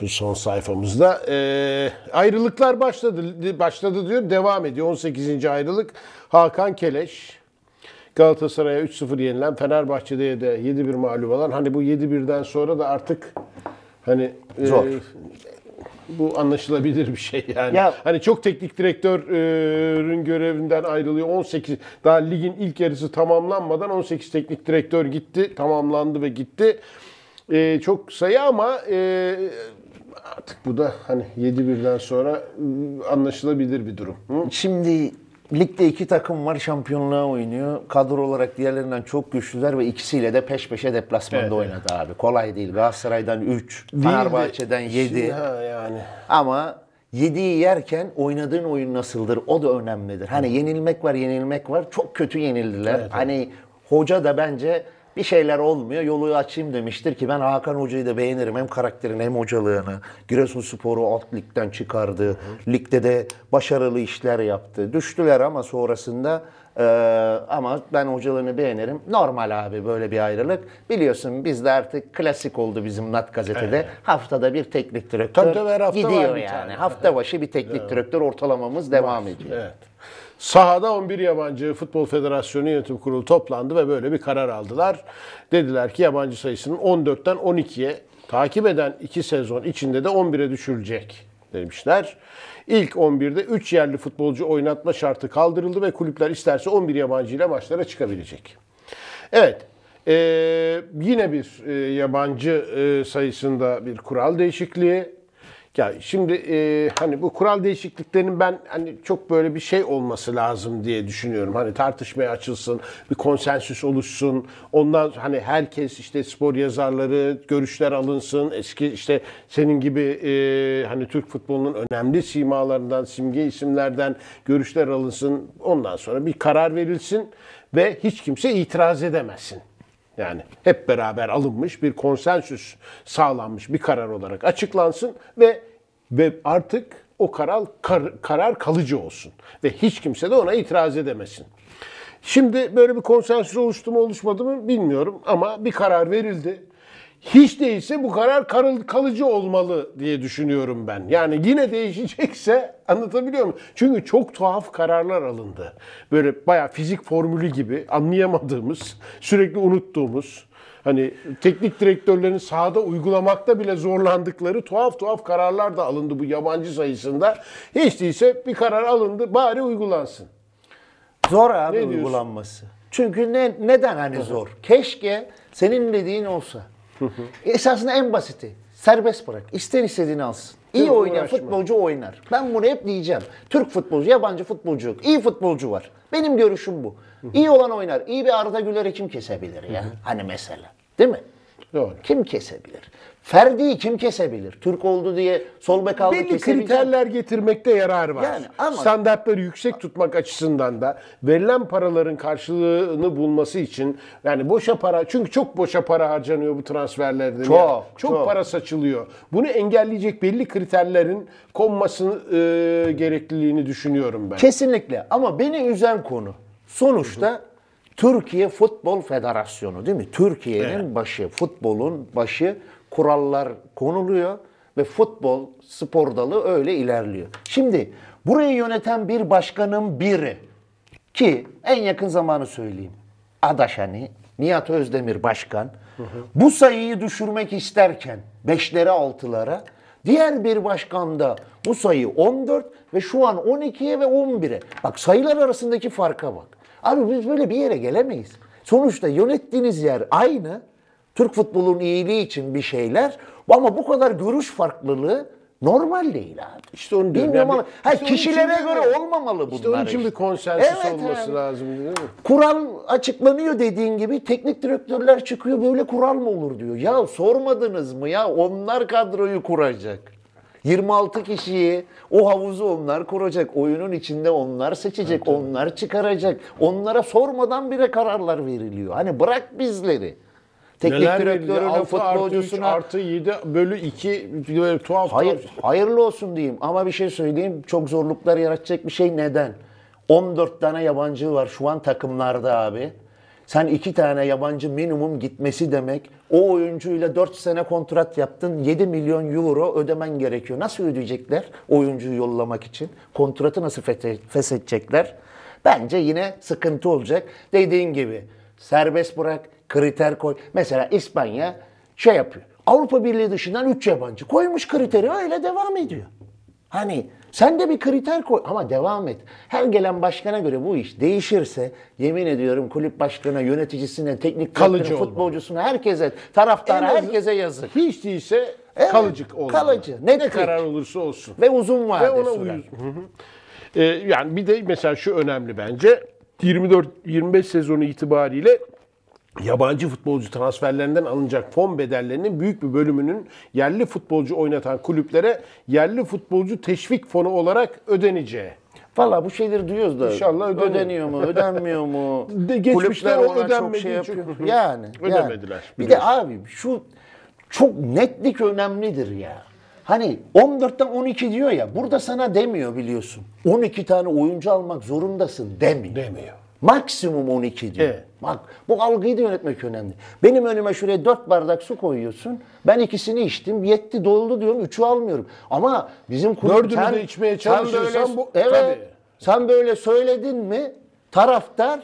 bu son sayfamızda. Ee, ayrılıklar başladı. Başladı diyor. Devam ediyor. 18. ayrılık. Hakan Keleş. Galatasaray'a 3-0 yenilen Fenerbahçe'de de 7-1 mağlup olan. Hani bu 7-1'den sonra da artık hani e, Zor. bu anlaşılabilir bir şey yani. Ya- hani çok teknik direktörün görevinden ayrılıyor. 18 daha ligin ilk yarısı tamamlanmadan 18 teknik direktör gitti, tamamlandı ve gitti. Ee, çok sayı ama e, artık bu da hani 7-1'den sonra e, anlaşılabilir bir durum. Hı? Şimdi ligde iki takım var şampiyonluğa oynuyor. Kadro olarak diğerlerinden çok güçlüler ve ikisiyle de peş peşe deplasmanda Evet, oynadı abi. Kolay değil. Galatasaray'dan 3, Değil de- Fenerbahçe'den 7. Şimdi ha yani. Ama yediği yerken oynadığın oyun nasıldır? O da önemlidir. Hani yenilmek var, yenilmek var. Çok kötü yenildiler. Hani hoca da bence bir şeyler olmuyor. Yolu açayım demiştir ki ben Hakan Hoca'yı da beğenirim. Hem karakterini hem hocalığını. Giresunspor'u alt ligden çıkardı. Ligde de başarılı işler yaptı. Düştüler ama sonrasında ee, ama ben hocalarını beğenirim. Normal abi böyle bir ayrılık. Biliyorsun bizde artık klasik oldu bizim Nat gazetede. Haftada bir teknik direktör Tabii tabii, hafta gidiyor yani. Hafta başı bir teknik direktör ortalamamız devam ediyor. Evet. Sahada 11 yabancı Futbol Federasyonu Yönetim Kurulu toplandı ve böyle bir karar aldılar. Dediler ki yabancı sayısının 14'ten 12'ye takip eden 2 sezon içinde de 11'e düşürülecek demişler. İlk 11'de 3 yerli futbolcu oynatma şartı kaldırıldı ve kulüpler isterse 11 yabancı ile maçlara çıkabilecek. Evet. Ee, yine bir e, yabancı e, sayısında bir kural değişikliği. Ya şimdi e, hani bu kural değişikliklerinin ben hani çok böyle bir şey olması lazım diye düşünüyorum. Hani tartışmaya açılsın, bir konsensüs oluşsun. Ondan hani herkes işte spor yazarları görüşler alınsın. Eski işte senin gibi e, hani Türk futbolunun önemli simalarından, simge isimlerden görüşler alınsın. Ondan sonra bir karar verilsin ve hiç kimse itiraz edemesin. Yani hep beraber alınmış bir konsensüs sağlanmış bir karar olarak açıklansın ve ve artık o karar kar- karar kalıcı olsun ve hiç kimse de ona itiraz edemesin. Şimdi böyle bir konsensüs oluştu mu oluşmadı mı bilmiyorum ama bir karar verildi. Hiç değilse bu karar kalıcı olmalı diye düşünüyorum ben. Yani yine değişecekse [laughs] anlatabiliyor muyum? Çünkü çok tuhaf kararlar alındı. Böyle bayağı fizik formülü gibi anlayamadığımız, sürekli unuttuğumuz, hani teknik direktörlerin sahada uygulamakta bile zorlandıkları tuhaf tuhaf kararlar da alındı bu yabancı sayısında. Hiç değilse bir karar alındı bari uygulansın. Zor abi Ne diyorsun? uygulanması. Çünkü ne, neden hani zor? Keşke senin dediğin olsa. Esasında en basiti. Serbest bırak. İster istediğini alsın. İyi mi? oynayan Uğraşma. futbolcu oynar. Ben bunu hep diyeceğim. Türk futbolcu, yabancı futbolcu yok. İyi futbolcu var. Benim görüşüm bu. İyi olan oynar. İyi bir Arda Güler'i kim kesebilir ya? Hani mesela. Değil mi? Doğru. Kim kesebilir? Ferdi'yi kim kesebilir? Türk oldu diye sol bek aldı Belli kriterler getirmekte yarar var. Yani ama- Standartları yüksek tutmak açısından da verilen paraların karşılığını bulması için yani boşa para çünkü çok boşa para harcanıyor bu transferlerde. Çok, Yani çok, çok. para saçılıyor. Bunu engelleyecek belli kriterlerin konmasını e, gerekliliğini düşünüyorum ben. Kesinlikle ama beni üzen konu sonuçta Türkiye Futbol Federasyonu değil mi? Türkiye'nin başı, futbolun başı kurallar konuluyor ve futbol spor dalı öyle ilerliyor. Şimdi burayı yöneten bir başkanın biri ki en yakın zamanı söyleyeyim. Adaşani, Nihat Özdemir Başkan bu sayıyı düşürmek isterken 5'lere 6'lara diğer bir başkan da bu sayı 14 ve şu an 12'ye ve 11'e. Bak sayılar arasındaki farka bak. Abi biz böyle bir yere gelemeyiz. Sonuçta yönettiğiniz yer aynı. Türk futbolunun iyiliği için bir şeyler ama bu kadar görüş farklılığı normal değil abi. İşte onu diyorum. Bilmiyorum Yani ama işte kişilere göre olmamalı bunlar. İşte onun için bir konsensus Evet olması abi. lazım değil mi? Kural açıklanıyor dediğin gibi teknik direktörler çıkıyor böyle kural mı olur diyor. Ya sormadınız mı ya onlar kadroyu kuracak. 26 kişiyi o havuzu onlar kuracak. Oyunun içinde onlar seçecek, onlar çıkaracak. Onlara sormadan bile kararlar veriliyor. Hani bırak bizleri. Teknik Neler direktörüne, 6 artı 3 futbolcusuna. artı 7 bölü 2 böyle tuhaf Hayır, tuhaf. hayırlı olsun diyeyim ama bir şey söyleyeyim çok zorluklar yaratacak bir şey neden? 14 tane yabancı var şu an takımlarda abi. Sen iki tane yabancı minimum gitmesi demek. O oyuncuyla 4 sene kontrat yaptın. 7 milyon euro ödemen gerekiyor. Nasıl ödeyecekler oyuncuyu yollamak için? Kontratı nasıl feshedecekler? Bence yine sıkıntı olacak. Dediğin gibi serbest bırak, kriter koy. Mesela İspanya şey yapıyor. Avrupa Birliği dışından 3 yabancı koymuş kriteri öyle devam ediyor. Hani sen de bir kriter koy ama devam et. Her gelen başkana göre bu iş değişirse yemin ediyorum kulüp başkanına, yöneticisine, teknik Kalıcı futbolcusuna, herkese, taraftara, herkese yazık. Hiç değilse Evet, kalıcı olmalı. kalıcı, Ne karar olursa olsun. Ve uzun vade Ve ona hı. Ee, yani bir de mesela şu önemli bence. 24-25 sezonu itibariyle yabancı futbolcu transferlerinden alınacak fon bedellerinin büyük bir bölümünün yerli futbolcu oynatan kulüplere yerli futbolcu teşvik fonu olarak ödeneceği. Valla bu şeyleri duyuyoruz da İnşallah ödeniyor. ödeniyor mu, ödenmiyor mu? De- geçmişte Kulüpler o ödenmediği şey yapıyor. Yani, Ödemediler, yani. Bir de abi şu çok netlik önemlidir ya. Hani 14'ten 12 diyor ya burada sana demiyor biliyorsun. 12 tane oyuncu almak zorundasın demiyor. Demiyor. Maksimum 12 diyor. Evet. Bak bu algıyı da yönetmek önemli. Benim önüme şuraya 4 bardak su koyuyorsun. Ben ikisini içtim. Yetti doldu diyorum. Üçü almıyorum. Ama bizim kulüp... Dördünü de içmeye sen çalışırsan bu- Evet. tabii. Sen böyle söyledin mi taraftar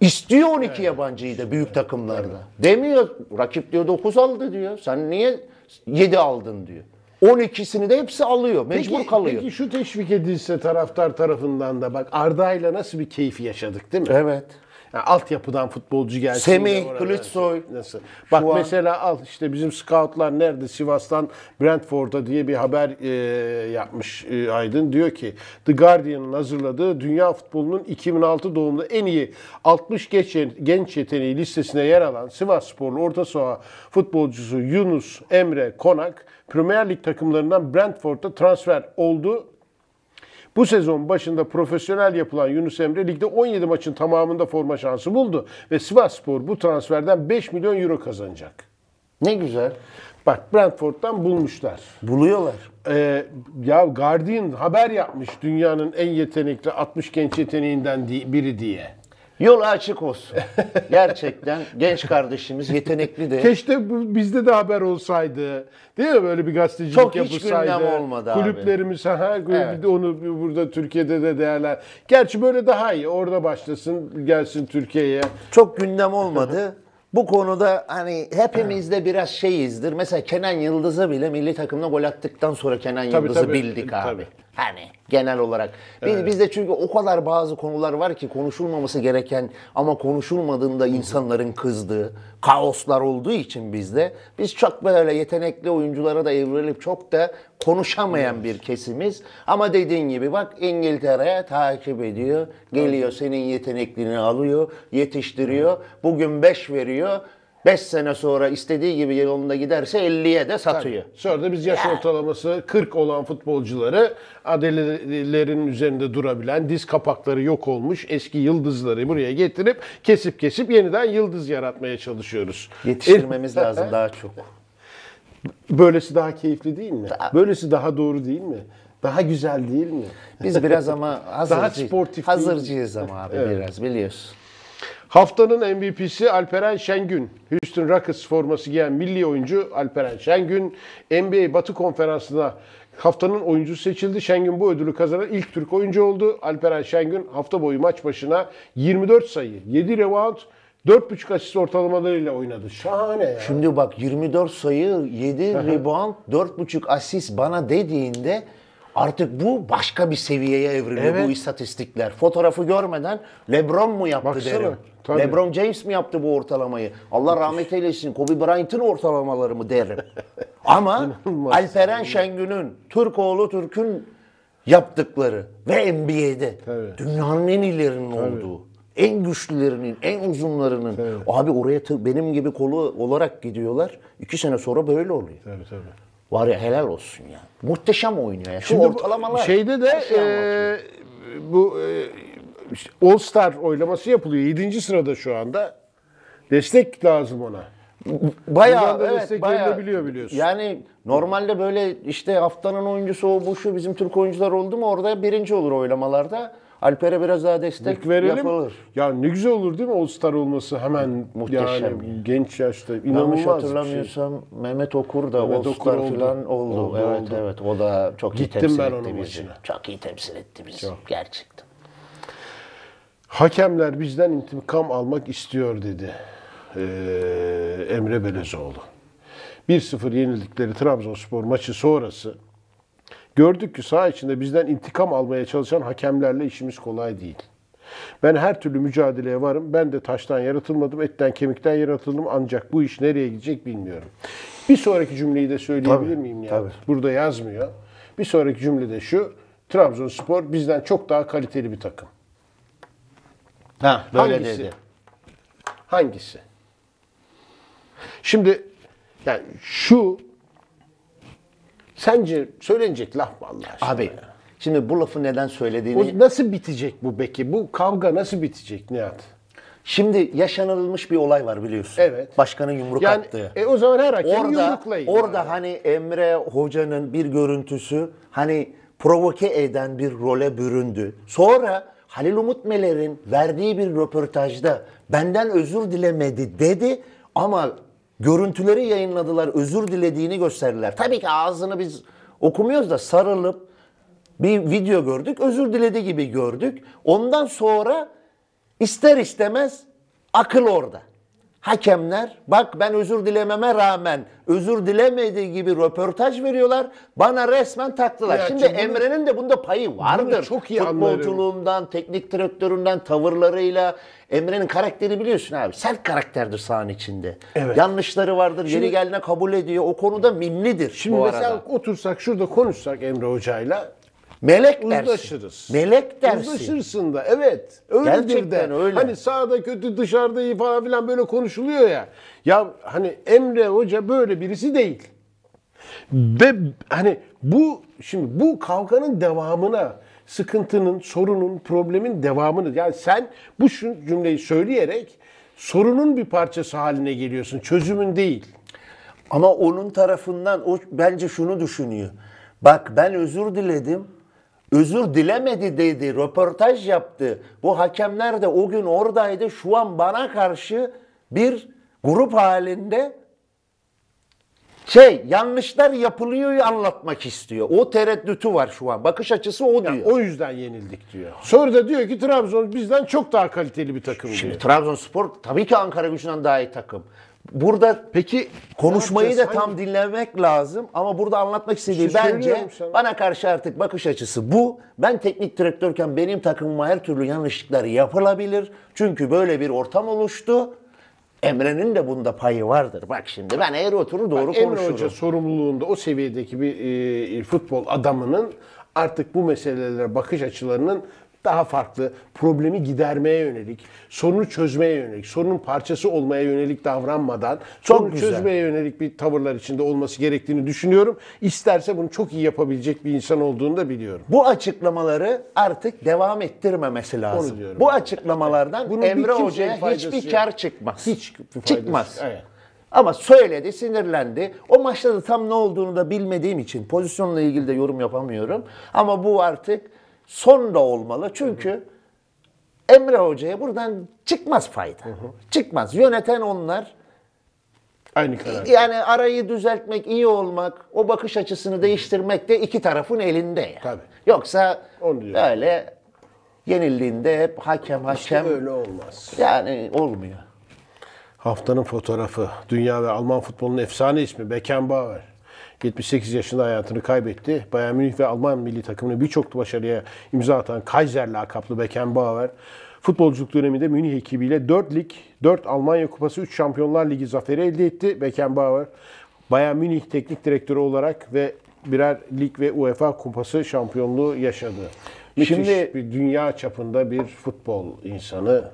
istiyor 12 yabancıyı da büyük takımlarda. Demiyor rakip diyor 9 aldı diyor. Sen niye 7 aldın diyor. 12'sini de hepsi alıyor. Mecbur Peki, kalıyor. peki şu teşvik edilse taraftar tarafından da bak Arda'yla nasıl bir keyif yaşadık değil mi? Evet. Yani altyapıdan futbolcu gelsin. Semih. Kılıçsoy. Nasıl? Bak an- mesela al işte bizim scoutlar nerede? Sivas'tan Brentford'a diye bir haber e, yapmış e, Aydın. Diyor ki The Guardian'ın hazırladığı dünya futbolunun 2006 doğumlu en iyi 60 genç, genç yeteneği listesine yer alan Sivas Sporlu orta saha futbolcusu Yunus Emre Konak Premier Lig takımlarından Brentford'a transfer oldu. Bu sezon başında profesyonel yapılan Yunus Emre ligde 17 maçın tamamında forma şansı buldu ve Sivasspor bu transferden 5 milyon euro kazanacak. Ne güzel. Bak Brentford'dan bulmuşlar. Buluyorlar. Ee, ya Guardian haber yapmış dünyanın en yetenekli 60 genç yeteneğinden biri diye. Yolu açık olsun. [laughs] Gerçekten genç kardeşimiz yetenekli de. Keşke bu, bizde de haber olsaydı. Değil mi? Böyle bir gazetecilik Çok hiç yapılsaydı. gündem olmadı abi. Kulüplerimiz ha, bir Evet. onu burada Türkiye'de de değerler. Gerçi böyle daha iyi. Orada başlasın, gelsin Türkiye'ye. Çok gündem olmadı. [laughs] Bu konuda hani hepimizde biraz şeyizdir. Mesela Kenan Yıldız'a bile milli takımda gol attıktan sonra Kenan Tabii, Yıldız'ı tabii. bildik abi. Tabii. Hani genel olarak. Biz, Bizde çünkü o kadar bazı konular var ki konuşulmaması gereken ama konuşulmadığında insanların kızdığı kaoslar olduğu için bizde biz çok böyle yetenekli oyunculara da evrilip çok da konuşamayan bir kesimiz. Ama dediğin gibi bak İngiltere takip ediyor. Geliyor senin yetenekliliğini alıyor, yetiştiriyor. Bugün 5 veriyor. 5 sene sonra istediği gibi yolunda giderse 50'ye de satıyor. Sonra da biz yaş ortalaması 40 olan futbolcuları adelelerinin üzerinde durabilen, diz kapakları yok olmuş eski yıldızları buraya getirip kesip kesip yeniden yıldız yaratmaya çalışıyoruz. Yetiştirmemiz lazım daha çok. Böylesi daha keyifli değil mi? Böylesi daha doğru değil mi? Daha güzel değil mi? Biz biraz ama [laughs] hazırcı, sportif değil hazırcıyız ama abi biraz biliyorsun. Haftanın MVP'si Alperen Şengün. Houston Rockets forması giyen milli oyuncu Alperen Şengün. NBA Batı Konferansı'na haftanın oyuncusu seçildi. Şengün bu ödülü kazanan ilk Türk oyuncu oldu. Alperen Şengün hafta boyu maç başına 24 sayı, 7 rebound, 4.5 asist ortalamalarıyla oynadı. Şahane ya. Şimdi bak 24 sayı, 7 rebound, 4.5 asist bana dediğinde artık bu başka bir seviyeye evriliyor Evet. bu istatistikler. Fotoğrafı görmeden LeBron mu yaptı Baksana, derim. Tabii. LeBron James mi yaptı bu ortalamayı? Allah rahmet eylesin. Kobe Bryant'ın ortalamaları mı derim. [laughs] Ama. Alperen Şengün'ün, Türkoğlu Türk'ün yaptıkları ve NBA'de Tabii. dünyanın en iyilerinin olduğu, en güçlülerinin, en uzunlarının. Abi oraya benim gibi kolu olarak gidiyorlar. İki sene sonra böyle oluyor. Tabii tabii. Var ya helal olsun ya. Muhteşem oynuyor ya. Şu Şimdi ortalamalar. Şeyde de anlatıyor. e, bu e, All Star oylaması yapılıyor. 7. sırada şu anda. Destek lazım ona. Bayağı Buradan da evet bayağı. verilebiliyor biliyorsun. Yani normalde böyle işte haftanın oyuncusu o bu şu bizim Türk oyuncular oldu mu orada birinci olur oylamalarda. Alper'e biraz daha destek verelim. yapılır. Ya ne güzel olur değil mi All Star olması hemen Muhteşem yani ya. genç yaşta Yanlış inanılmaz bir şey. hatırlamıyorsam Mehmet Okur da Mehmet All Star oldu. falan oldu. Oldu, evet oldu. evet o da çok iyi Gittim temsil ben etti onun bizi. maçına. Çok iyi temsil etti bizi. Gerçekten. Hakemler bizden intikam almak istiyor dedi ee, Emre Belezoğlu. 1-0 yenildikleri Trabzonspor maçı sonrası gördük ki saha içinde bizden intikam almaya çalışan hakemlerle işimiz kolay değil. Ben her türlü mücadeleye varım. Ben de taştan yaratılmadım, etten kemikten yaratıldım. Ancak bu iş nereye gidecek bilmiyorum. Bir sonraki cümleyi de söyleyebilir Tabii, miyim ya? tabii. Burada yazmıyor. Bir sonraki cümlede şu. Trabzonspor bizden çok daha kaliteli bir takım. Ha böyle Hangisi? dedi. Hangisi? Şimdi yani şu sence söylenecek laf mı Allah aşkına? Abi şimdi bu lafı neden söylediğini O nasıl bitecek bu peki? Bu kavga nasıl bitecek Nihat? Şimdi yaşanılmış bir olay var biliyorsun. Evet. Başkanın yumruk Yani attığı. e, o zaman her hakem orada yumruklayın. orada hani Emre Hoca'nın bir görüntüsü hani provoke eden bir role büründü. Sonra Halil Umut Meler'in verdiği bir röportajda benden özür dilemedi dedi ama görüntüleri yayınladılar özür dilediğini gösterdiler. Tabii ki ağzını biz okumuyoruz da sarılıp bir video gördük özür diledi gibi gördük. Ondan sonra ister istemez akıl orada. Hakemler bak ben özür dilememe rağmen özür dilemediği gibi röportaj veriyorlar. Bana resmen taktılar. Ya Şimdi bunu- Emre'nin de bunda payı vardır. çok iyi anlarım. Futbolculuğundan, teknik direktöründen, tavırlarıyla. Emre'nin karakteri biliyorsun abi. Sert karakterdir sahanın içinde. Evet. Yanlışları vardır. yeri geldiğine kabul ediyor. O konuda mimlidir Şimdi mesela arada. otursak şurada konuşsak Emre Hoca'yla Melek dersin. uzlaşırız. Melek dersin. Uzlaşırsın da evet. Öyledir Gerçekten de. öyle. Hani sağda kötü dışarıda iyi falan filan böyle konuşuluyor ya. Ya hani Emre Hoca böyle birisi değil. Ve hani bu şimdi bu kavganın devamına sıkıntının, sorunun, problemin devamını yani sen bu şu cümleyi söyleyerek sorunun bir parçası haline geliyorsun. Çözümün değil. Ama onun tarafından o bence şunu düşünüyor. Bak ben özür diledim. Özür dilemedi dedi. Röportaj yaptı. Bu hakemler de o gün oradaydı. Şu an bana karşı bir grup halinde şey yanlışlar yapılıyor anlatmak istiyor. O tereddütü var şu an. Bakış açısı o diyor. O yüzden yenildik diyor. Sonra da diyor ki Trabzon bizden çok daha kaliteli bir takım Şimdi diyor. Trabzonspor tabii ki Ankara gücünden daha iyi takım. Burada Peki Konuşmayı da tam dinlemek lazım ama burada anlatmak istediği İşte bence söylüyorum sana. bana karşı artık bakış açısı bu. Ben teknik direktörken benim takımıma her türlü yanlışlıklar yapılabilir. Çünkü böyle bir ortam oluştu. Emre'nin de bunda payı vardır. Bak şimdi ben eğri oturur doğru Emre konuşurum. Hoca sorumluluğunda o seviyedeki bir e, futbol adamının artık bu meselelere bakış açılarının daha farklı, problemi gidermeye yönelik, sorunu çözmeye yönelik, sorunun parçası olmaya yönelik davranmadan, sorunu güzel. çözmeye yönelik bir tavırlar içinde olması gerektiğini düşünüyorum. İsterse bunu çok iyi yapabilecek bir insan olduğunu da biliyorum. Bu açıklamaları artık devam ettirmemesi lazım. Onu diyorum. Bu açıklamalardan Bunun bir Emre kimseye Hoca'ya hiçbir kar çıkmaz. Hiç bir faydası çıkmaz. Evet. Ama söyledi, sinirlendi. O maçta da tam ne olduğunu da bilmediğim için pozisyonla ilgili de yorum yapamıyorum. Ama bu artık son da olmalı. Çünkü Emre Hoca'ya buradan çıkmaz fayda. Çıkmaz. Yöneten onlar. Aynı karar. Yani arayı düzeltmek, iyi olmak, o bakış açısını değiştirmek de iki tarafın elinde ya. Tabii. Yoksa öyle yenildiğinde hep hakem hakem Öyle olmaz. yani olmuyor. Haftanın fotoğrafı. Dünya ve Alman futbolunun efsane ismi Beckenbauer. 78 yaşında hayatını kaybetti. Bayern Münih ve Alman milli takımının birçok başarıya imza atan Kaiser lakaplı Beckenbauer, futbolculuk döneminde Münih ekibiyle 4 lig, 4 Almanya Kupası, 3 Şampiyonlar Ligi zaferi elde etti. Beckenbauer, Bayern Münih teknik direktörü olarak ve birer lig ve UEFA Kupası şampiyonluğu yaşadı. Müthiş Şimdi- bir dünya çapında bir futbol insanı.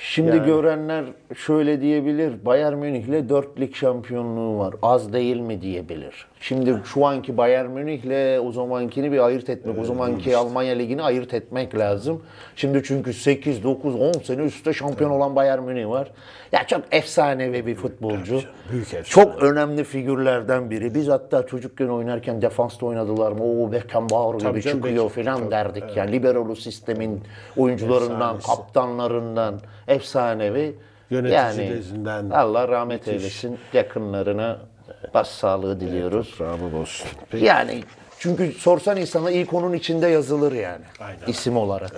Şimdi Yani. görenler şöyle diyebilir. Bayern Münih'le 4 lig şampiyonluğu var. Az değil mi diyebilir. Şimdi şu anki Bayern Münih'le o zamankini bir ayırt etmek, o zamanki Almanya Ligi'ni ayırt etmek lazım. Şimdi çünkü 8, 9, 10 sene üstte şampiyon olan Bayern Münih var. Ya çok efsanevi bir futbolcu. büyük efsane. Çok önemli figürlerden biri. Biz hatta çocukken oynarken defansta oynadılar mı? Oo Beckenbauer Tabii gibi canım, çıkıyor Beckham. falan derdik. Yani liberolu sistemin oyuncularından, Efsanesi. kaptanlarından efsanevi. Yöneticilerinden. Allah rahmet eylesin. Yakınlarına başsağlığı diliyoruz. Bravo olsun. Peki. Yani çünkü sorsan insana ilk onun içinde yazılır yani. Aynen. İsim olarak.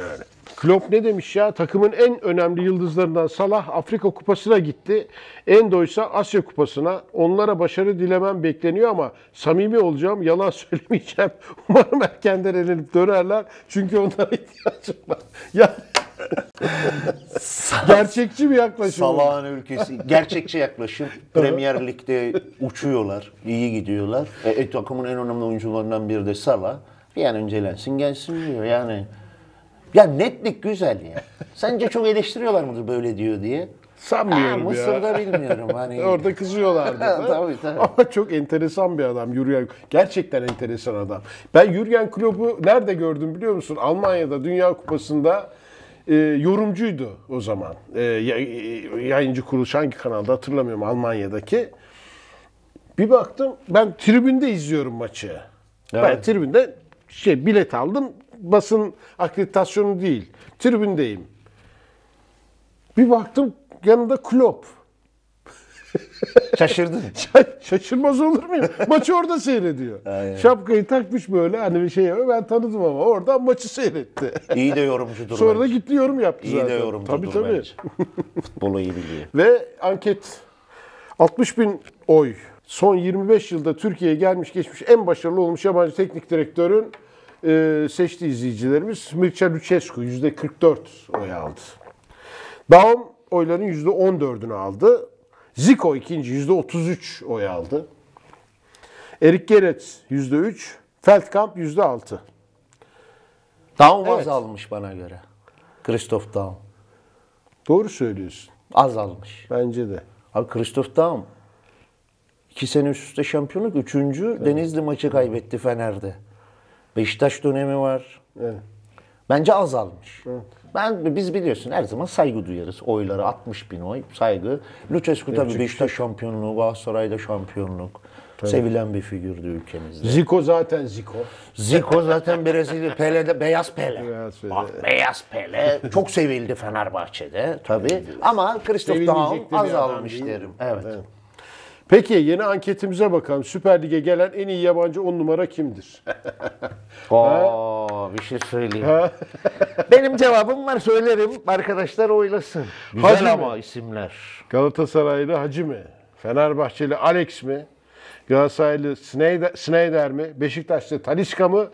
Klopp ne demiş ya? Takımın en önemli yıldızlarından Salah Afrika Kupası'na gitti. Endo ise Asya Kupası'na. Onlara başarı dilemem bekleniyor ama samimi olacağım, yalan [laughs] söylemeyeceğim. Umarım erkenden elenip dönerler. Çünkü onlara [laughs] ihtiyacım var. Ya Gerçekçi bir yaklaşım. oldu. Salah'ın ülkesi. Gerçekçi yaklaşım. [laughs] Premier Lig'de uçuyorlar. iyi gidiyorlar. E, e, takımın en önemli oyuncularından biri de Salah. Bir an önce elensin gelsin diyor. Yani ya netlik güzel ya. Sence çok eleştiriyorlar mıdır böyle diyor diye? Sanmıyorum Ha, ya. Mısır'da bilmiyorum. Hani [laughs] Orada kızıyorlardı. [laughs] Tabii, tabii. Ama çok enteresan bir adam Jurgen. Gerçekten enteresan adam. Ben Jurgen Klopp'u nerede gördüm biliyor musun? Almanya'da Dünya Kupası'nda e, yorumcuydu o zaman. E, ya- e, yayıncı kuruluş hangi kanalda hatırlamıyorum Almanya'daki. Bir baktım ben tribünde izliyorum maçı. Ben Evet. tribünde şey bilet aldım. Basın akreditasyonu değil. Tribündeyim. Bir baktım yanında Klopp. [laughs] şaşırdın. Şaşırmaz olur muyum? Maçı orada seyrediyor. [laughs] Aynen. Şapkayı takmış böyle hani bir şey ben tanıdım ama oradan maçı seyretti. İyi de yorumcudur. Sonra da bence. gitti yorum yaptı İyi de zaten. yorumcudur Tabii tabii. bence. [laughs] Futbolu iyi biliyor. Ve anket 60 bin oy. Son 25 yılda Türkiye'ye gelmiş geçmiş en başarılı olmuş yabancı teknik direktörün e, seçtiği izleyicilerimiz Mircea Lucescu %44 oy aldı. Daum oyların %14'ünü aldı. Zico ikinci %33 oy aldı. Erik Gerets %3, Feldkamp %6. Daum Evet. az almış bana göre. Christoph Daum. Doğru söylüyorsun. Az almış. Bence de. Abi Christoph Daum. iki sene üst üste şampiyonluk. Üçüncü Denizli maçı kaybetti Fener'de. Beşiktaş dönemi var. Evet. Bence az almış. Ben biz biliyorsun her zaman saygı duyarız. Oyları 60 bin oy saygı. Lucescu tabii Beşiktaş şampiyonluğu, Galatasaray'da şampiyonluk. Sevilen bir figürdü ülkemizde. Zico zaten Zico. Zico zaten Brezilya Pele'de beyaz Pele. Beyaz Pele. Bak beyaz Pele çok sevildi Fenerbahçe'de tabii. Ama Christoph Daum de bir az adam almış değil mi? derim. Evet. Peki yeni anketimize bakalım. Süper Lig'e gelen en iyi yabancı 10 numara kimdir? [laughs] Aa, bir şey söyleyeyim. [laughs] Benim cevabım var söylerim. Arkadaşlar oylasın. Güzel Hacı ama mi? isimler. Galatasaraylı Hacı mi? Fenerbahçeli Alex mi? Galatasaraylı Snyder, Snyder mi? Beşiktaşlı Talisca mı?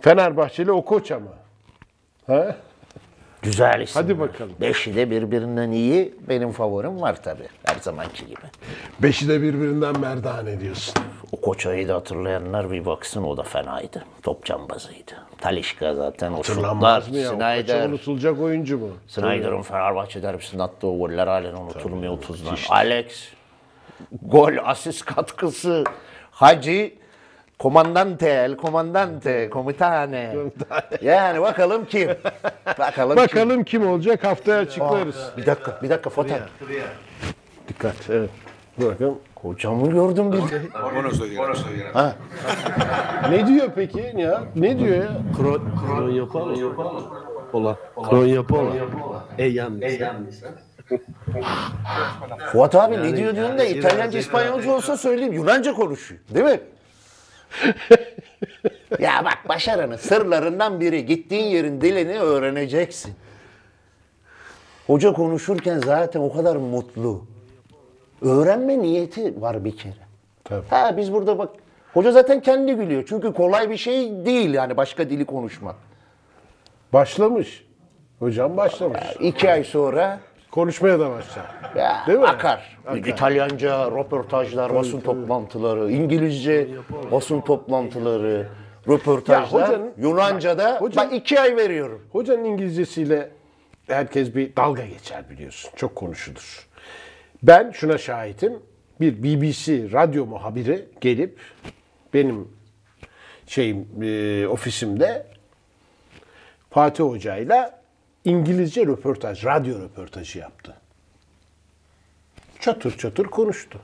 Fenerbahçeli Okocha mı? Ha? Güzel isim. Hadi bakalım. Beşi de birbirinden iyi. Benim favorim var tabii. Her zamanki gibi. Beşi de birbirinden merdane diyorsun. O Koçay'ı da hatırlayanlar bir baksın o da fenaydı. Top cambazıydı. Talişka zaten o şutlar. Hatırlanmaz mı ya? O Snyder. unutulacak oyuncu mu? Snyder'ın Fenerbahçe derbisinde attığı o goller halen unutulmuyor 30'dan. Alex, gol, asist katkısı, Hacı, komandante, el komandante, komitane. yani bakalım kim? Bakalım, kim? Bakalım kim olacak haftaya açıklarız. Bir dakika, bir dakika foto. Dikkat. Evet. Bakın. Kocamı gördüm bir. Días. Ha, [laughs] Ne diyor peki ya? Ne diyor ya? Kron, Kronya Polo. Pola. Kronya Pola. E yanlış. Fuat abi ne diyor diyorsun da İtalyanca, İspanyolca olsa söyleyeyim. Yunanca konuşuyor. Değil mi? [laughs] ya bak başarının sırlarından biri. Gittiğin yerin dilini öğreneceksin. Hoca konuşurken zaten o kadar mutlu. Öğrenme niyeti var bir kere. Tabii. Ha biz burada bak hoca zaten kendi gülüyor. Çünkü kolay bir şey değil yani başka dili konuşmak. Başlamış. Hocam başlamış. İki ay sonra Konuşmaya da başlar. Ya, Değil mi? Akar. İtalyanca röportajlar, basın toplantıları, İngilizce basın toplantıları, röportajlar. Ya hocanın- Yunanca'da bak iki ay veriyorum. Hocanın İngilizcesiyle herkes bir dalga geçer biliyorsun. Çok konuşulur. Ben şuna şahitim. Bir BBC radyo muhabiri gelip benim şeyim e, ofisimde Fatih Hoca'yla İngilizce röportaj, radyo röportajı yaptı. Çatır çatır konuştu.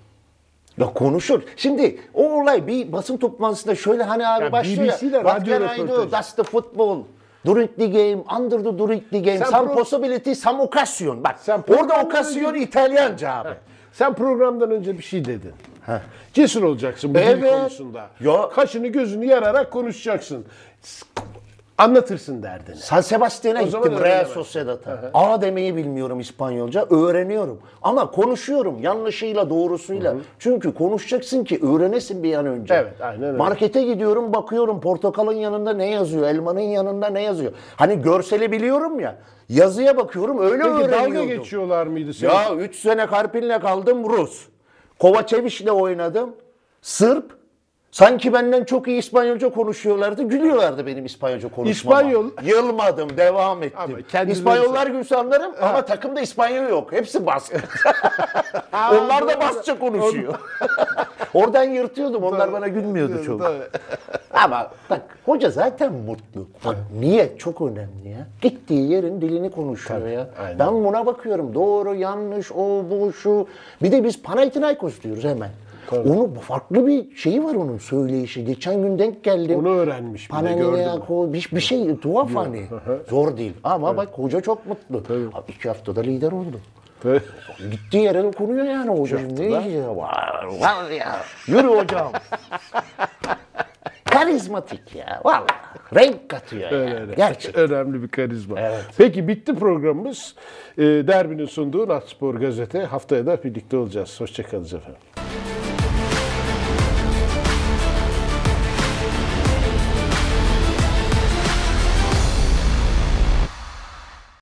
Ya konuşur. Şimdi o olay bir basın toplantısında şöyle hani abi Ya başlıyor BBC 'de ya. What radyo röportajı. That's the football. During the game, under the during the game, Sen some pro- possibility, some occasion. Bak Sen orada okasyon önce- İtalyanca abi. Sen programdan önce bir şey dedin. Cesur olacaksın bu Evet. konusunda. Ya- Kaşını gözünü yararak konuşacaksın. Anlatırsın derdini. San Sebastian'a O zaman gittim Real. Sociedad'a. A demeyi bilmiyorum İspanyolca. Öğreniyorum. Ama konuşuyorum yanlışıyla doğrusuyla. Çünkü konuşacaksın ki öğrenesin bir an önce. Evet, aynen öyle. Markete gidiyorum bakıyorum portakalın yanında ne yazıyor, elmanın yanında ne yazıyor. Hani görseli biliyorum ya. Yazıya bakıyorum öyle Peki öğreniyordum. dalga geçiyorlar mıydı senin? Ya 3 sene Karpin'le kaldım Rus. Kovačević'le oynadım. Sırp. Sanki benden çok iyi İspanyolca konuşuyorlardı. Gülüyorlardı benim İspanyolca konuşmama. İspanyol- Yılmadım, devam ettim. Ama İspanyollar gülse anlarım ama takımda İspanyol yok. Hepsi baskı. [laughs] [laughs] Onlar da Basça konuşuyor. [laughs] Oradan yırtıyordum. Onlar bana gülmüyordu çok. Tabii. Ama bak hoca zaten mutlu. Bak niyet çok önemli ya. Gittiği yerin dilini konuşuyor ya. aynen. Ben buna bakıyorum. Doğru, yanlış, o, bu, şu. Bir de biz Panathinaikos diyoruz hemen. Onun farklı bir şeyi var onun söyleyişi. Geçen gün denk geldim. Onu öğrenmiş. Panathinaikos bir, bir şey tuhaf hani. Zor değil. Ama bak hoca çok mutlu. Abi iki haftada lider oldu. Tabii. Gittiği yere dokunuyor yani hoca. Ne ya? Var, var ya. Yürü hocam. Karizmatik ya. Vallahi. Renk katıyor Öyle ya. öyle. Gerçekten. Önemli bir karizma. Peki bitti programımız. Ee, Derbi'nin sunduğu Natspor Gazete. Haftaya da birlikte olacağız. Hoşçakalın efendim.